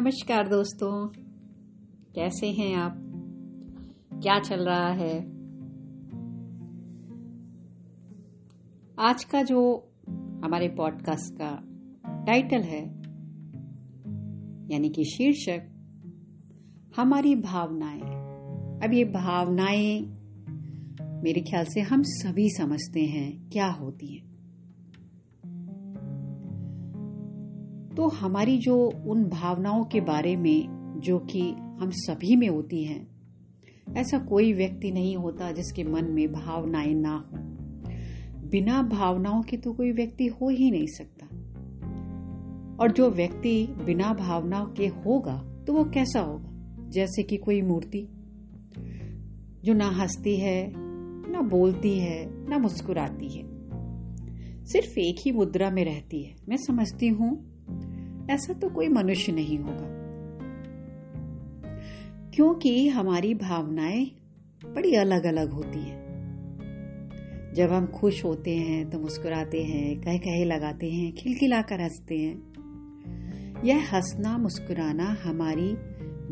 नमस्कार दोस्तों, कैसे हैं आप? क्या चल रहा है? आज का जो हमारे पॉडकास्ट का टाइटल है, यानी कि शीर्षक, हमारी भावनाएँ। अब ये भावनाएँ, मेरे ख्याल से हम सभी समझते हैं, क्या होती हैं। तो हमारी जो उन भावनाओं के बारे में, जो कि हम सभी में होती हैं, ऐसा कोई व्यक्ति नहीं होता जिसके मन में भावनाएँ ना हो। बिना भावनाओं के तो कोई व्यक्ति हो ही नहीं सकता। और जो व्यक्ति बिना भावनाओं के होगा तो वो कैसा होगा? जैसे कि कोई मूर्ति, जो ना हंसती है, ना बोलती है, ना मुस्कुराती है। सिर्फ़ एक ही मुद्रा में रहती है। मैं समझती हूँ ऐसा तो कोई मनुष्य नहीं होगा। क्योंकि हमारी भावनाएँ बड़ी अलग अलग होती है। जब हम खुश होते हैं तो मुस्कुराते हैं कह कहे लगाते हैं, खिलखिलाकर हँसते हैं। यह हंसना, मुस्कुराना हमारी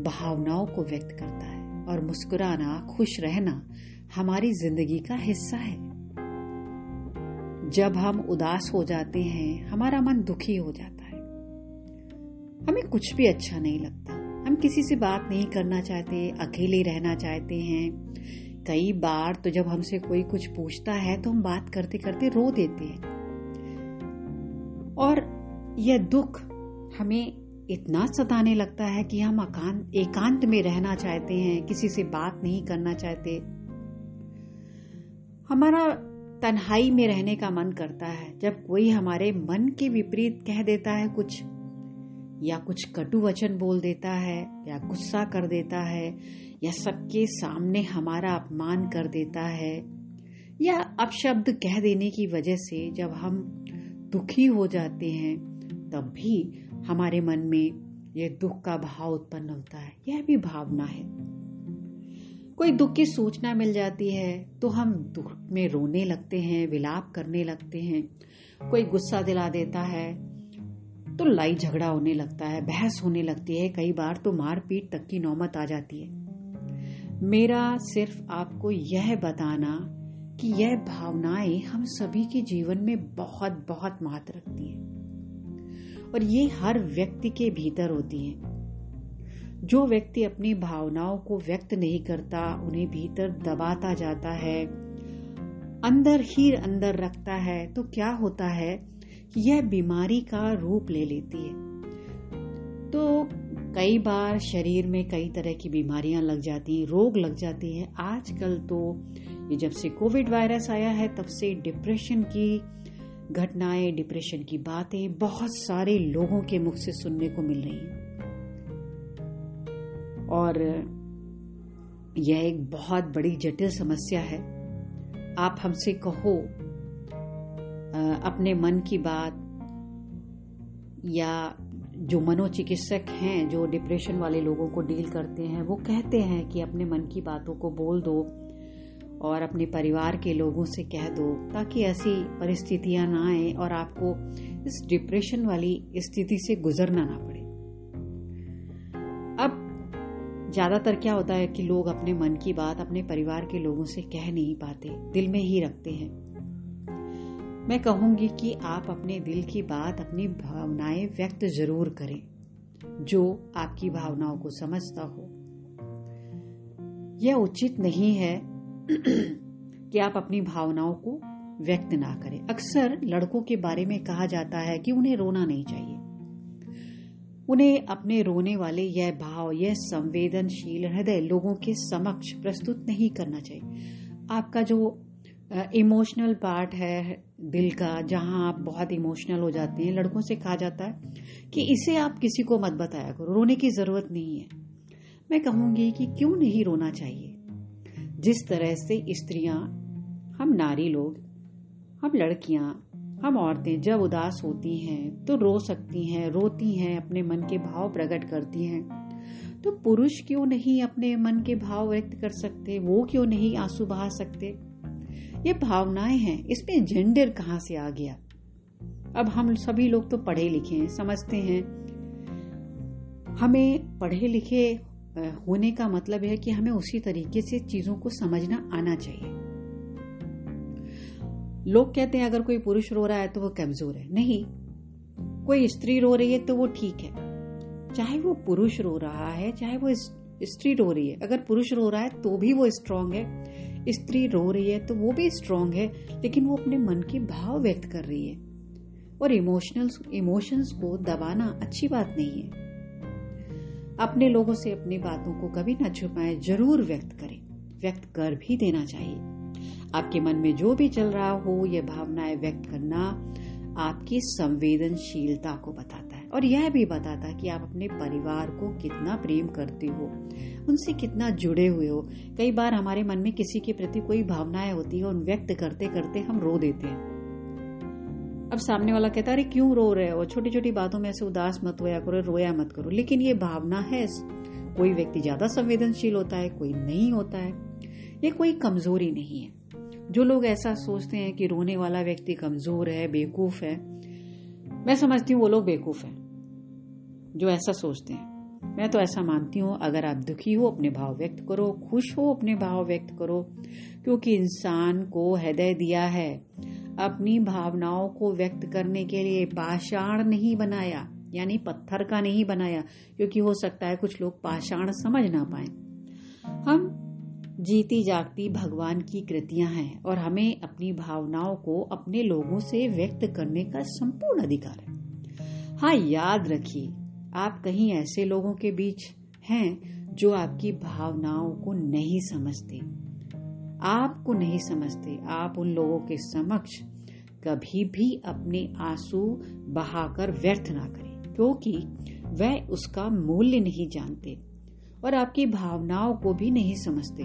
भावनाओं को व्यक्त करता है और मुस्कुराना, खुश रहना हमारी ज़िंदगी का हिस्सा है। जब हम उदास हो जाते हैं, हमारा मन दुखी हो जाता है हमें कुछ भी अच्छा नहीं लगता। हम किसी से बात नहीं करना चाहते, अकेले रहना चाहते हैं। कई बार तो जब हमसे कोई कुछ पूछता है तो हम बात करते करते रो देते हैं। और यह दुख हमें इतना सताने लगता है कि हम एकांत में रहना चाहते हैं, किसी से बात नहीं करना चाहते। हमारा तन्हाई में रहने का मन करता है। जब कोई हमारे मन के विपरीत कह देता है कुछ या कुछ कटु वचन बोल देता है, या गुस्सा कर देता है, या सबके सामने हमारा अपमान कर देता है, या अपशब्द कह देने की वजह से जब हम दुखी हो जाते हैं, तब भी हमारे मन में यह दुख का भाव उत्पन्न होता है। यह भी भावना है। कोई दुख की सूचना मिल जाती है तो हम दुख में रोने लगते हैं, विलाप करने लगते हैं। कोई गुस्सा दिला देता है तो लड़ाई झगड़ा होने लगता है, बहस होने लगती है, कई बार तो मारपीट तक की नौमत आ जाती है। मेरा सिर्फ़ आपको यह बताना कि यह भावनाएँ हम सभी के जीवन में बहुत बहुत महत्व रखती हैं। और ये हर व्यक्ति के भीतर होती हैं। जो व्यक्ति अपनी भावनाओं को व्यक्त नहीं करता, उन्हें भीतर दबाता जाता है, अंदर ही अंदर रखता है तो क्या होता है यह बीमारी का रूप ले लेती है। तो कई बार शरीर में कई तरह की बीमारियाँ लग जाती हैं, रोग लग जाते हैं। आजकल तो ये जब से कोविड वायरस आया है, तब से डिप्रेशन की घटनाएँ, डिप्रेशन की बातें बहुत सारे लोगों के मुख से सुनने को मिल रही हैं। और यह एक बहुत बड़ी जटिल समस्या है। आप हमसे कहो अपने मन की बात या जो मनोचिकित्सक हैं, जो डिप्रेशन वाले लोगों को डील करते हैं, वो कहते हैं कि अपने मन की बातों को बोल दो और अपने परिवार के लोगों से कह दो ताकि ऐसी परिस्थितियाँ ना आए और आपको इस डिप्रेशन वाली स्थिति से गुजरना ना पड़े। अब ज़्यादातर क्या होता है कि लोग अपने मन की बात अपने परिवार के लोगों से कह नहीं पाते, दिल में ही रखते हैं। मैं कहूँगी कि आप अपने दिल की बात, अपनी भावनाएँ व्यक्त ज़रूर करें, जो आपकी भावनाओं को समझता हो। यह उचित नहीं है कि आप अपनी भावनाओं को व्यक्त ना करें। अक्सर लड़कों के बारे में कहा जाता है कि उन्हें रोना नहीं चाहिए। उन्हें अपने रोने वाले यह भाव, यह संवेदनशील हृदय लोगों के समक्ष प्रस्तुत नहीं करना चाहिए। आपका जो इमोशनल पार्ट है दिल का, जहाँ आप बहुत इमोशनल हो जाते हैं, लड़कों से कहा जाता है कि इसे आप किसी को मत बताया करो, रोने की ज़रूरत नहीं है। मैं कहूँगी कि क्यों नहीं रोना चाहिए? जिस तरह से स्त्रियाँ, हम नारी लोग, हम लड़कियाँ, हम औरतें जब उदास होती हैं तो रो सकती हैं, रोती हैं, अपने मन के भाव प्रकट करती हैं। तो पुरुष क्यों नहीं अपने मन के भाव व्यक्त कर सकते? वो क्यों नहीं आँसू बहा सकते? ये भावनाएँ हैं, इसमें जेंडर कहाँ से आ गया? अब हम सभी लोग तो पढ़े लिखे हैं, समझते हैं। हमें पढ़े लिखे होने का मतलब है कि हमें उसी तरीके से चीज़ों को समझना आना चाहिए। लोग कहते हैं, अगर कोई पुरुष रो रहा है तो वो कमज़ोर है। नहीं, कोई स्त्री रो रही है तो वो ठीक है। चाहे वो पुरुष रो रहा है, चाहे वो स्त्री रो रही है। अगर पुरुष रो रहा है तो भी वो स्ट्रांग है। स्त्री रो रही है तो वो भी स्ट्रांग है, लेकिन वो अपने मन के भाव व्यक्त कर रही है। और इमोशनल इमोशंस को दबाना अच्छी बात नहीं है। अपने लोगों से अपनी बातों को कभी ना छुपाएँ, ज़रूर व्यक्त करें। व्यक्त कर भी देना चाहिए। आपके मन में जो भी चल रहा हो, यह भावनाएँ व्यक्त करना आपकी संवेदनशीलता को बताता है। और यह भी बताता कि आप अपने परिवार को कितना प्रेम करते हो, उनसे कितना जुड़े हुए हो। कई बार हमारे मन में किसी के प्रति कोई भावनाएँ होती है उन व्यक्त करते करते हम रो देते हैं। अब सामने वाला कहता है, अरे, क्यों रो रहे हो? छोटी छोटी बातों में ऐसे उदास मत होया करो, रोया मत करो। लेकिन ये भावना है, कोई व्यक्ति ज़्यादा संवेदनशील होता है, कोई नहीं होता है, ये कोई कमज़ोरी नहीं है। जो लोग ऐसा सोचते हैं कि रोने वाला व्यक्ति कमज़ोर है, बेवकूफ़ है मैं समझती हूँ वो लोग बेवकूफ़ है, जो ऐसा सोचते हैं। मैं तो ऐसा मानती हूँ, अगर आप दुखी हो, अपने भाव व्यक्त करो, खुश हो, अपने भाव व्यक्त करो, क्योंकि इंसान को हृदय दिया है। अपनी भावनाओं को व्यक्त करने के लिए पाषाण नहीं बनाया, यानी पत्थर का नहीं बनाया, क्योंकि हो सकता है कुछ लोग पाषाण समझ ना पाए। हम जीती जागती भगवान की कृतियाँ हैं और हमें अपनी भावनाओं को अपने लोगों से व्यक्त करने का संपूर्ण अधिकार है। हाँ याद रखिए, आप कहीं ऐसे लोगों के बीच हैं जो आपकी भावनाओं को नहीं समझते। आपको नहीं समझते, आप उन लोगों के समक्ष कभी भी अपने आँसू बहाकर व्यर्थ ना करें, क्योंकि वह उसका मूल्य नहीं जानते। और आपकी भावनाओं को भी नहीं समझते।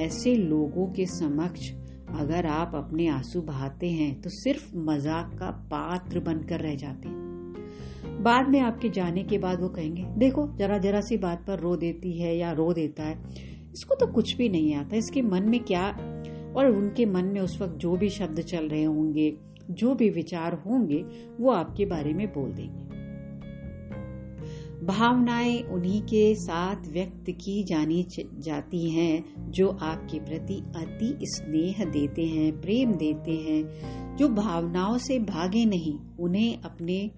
ऐसे लोगों के समक्ष अगर आप अपने आँसू बहाते हैं तो सिर्फ़ मज़ाक का पात्र बनकर रह जाते हैं। बाद में आपके जाने के बाद वो कहेंगे, देखो, जरा जरा सी बात पर रो देती है या रो देता है। इसको तो कुछ भी नहीं आता। इसके मन में क्या और उनके मन में उस वक्त जो भी शब्द चल रहे होंगे, जो भी विचार होंगे, वो आपके बारे में बोल देंगे। भावनाएँ उन्हीं के साथ व्यक्त की जानी जाती हैं, जो आपके प्रति अति स्नेह देते हैं, प्रेम देते हैं, जो भावनाओं से भागे नहीं, उन्हें अपने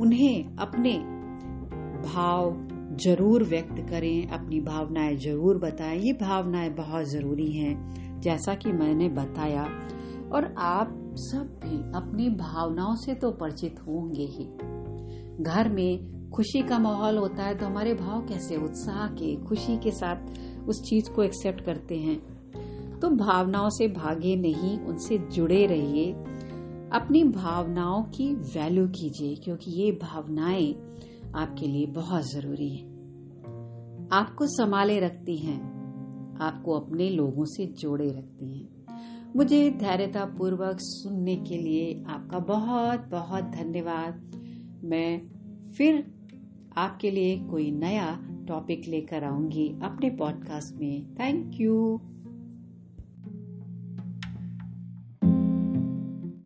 उन्हें अपने भाव ज़रूर व्यक्त करें, अपनी भावनाएँ ज़रूर बताएँ, ये भावनाएँ बहुत ज़रूरी हैं, जैसा कि मैंने बताया। और आप सब भी अपनी भावनाओं से तो परिचित होंगे ही। घर में खुशी का माहौल होता है तो हमारे भाव कैसे, उत्साह के, खुशी के साथ उस चीज़ को एक्सेप्ट करते हैं। तो भावनाओं से भागे नहीं, उनसे जुड़े रहिए। अपनी भावनाओं की वैल्यू कीजिए, क्योंकि ये भावनाएँ आपके लिए बहुत ज़रूरी है। आपको संभाले रखती हैं, आपको अपने लोगों से जोड़े रखती हैं। मुझे धैर्यता पूर्वक सुनने के लिए आपका बहुत बहुत धन्यवाद। मैं फिर आपके लिए कोई नया टॉपिक लेकर आऊँगी अपने पॉडकास्ट में. Thank you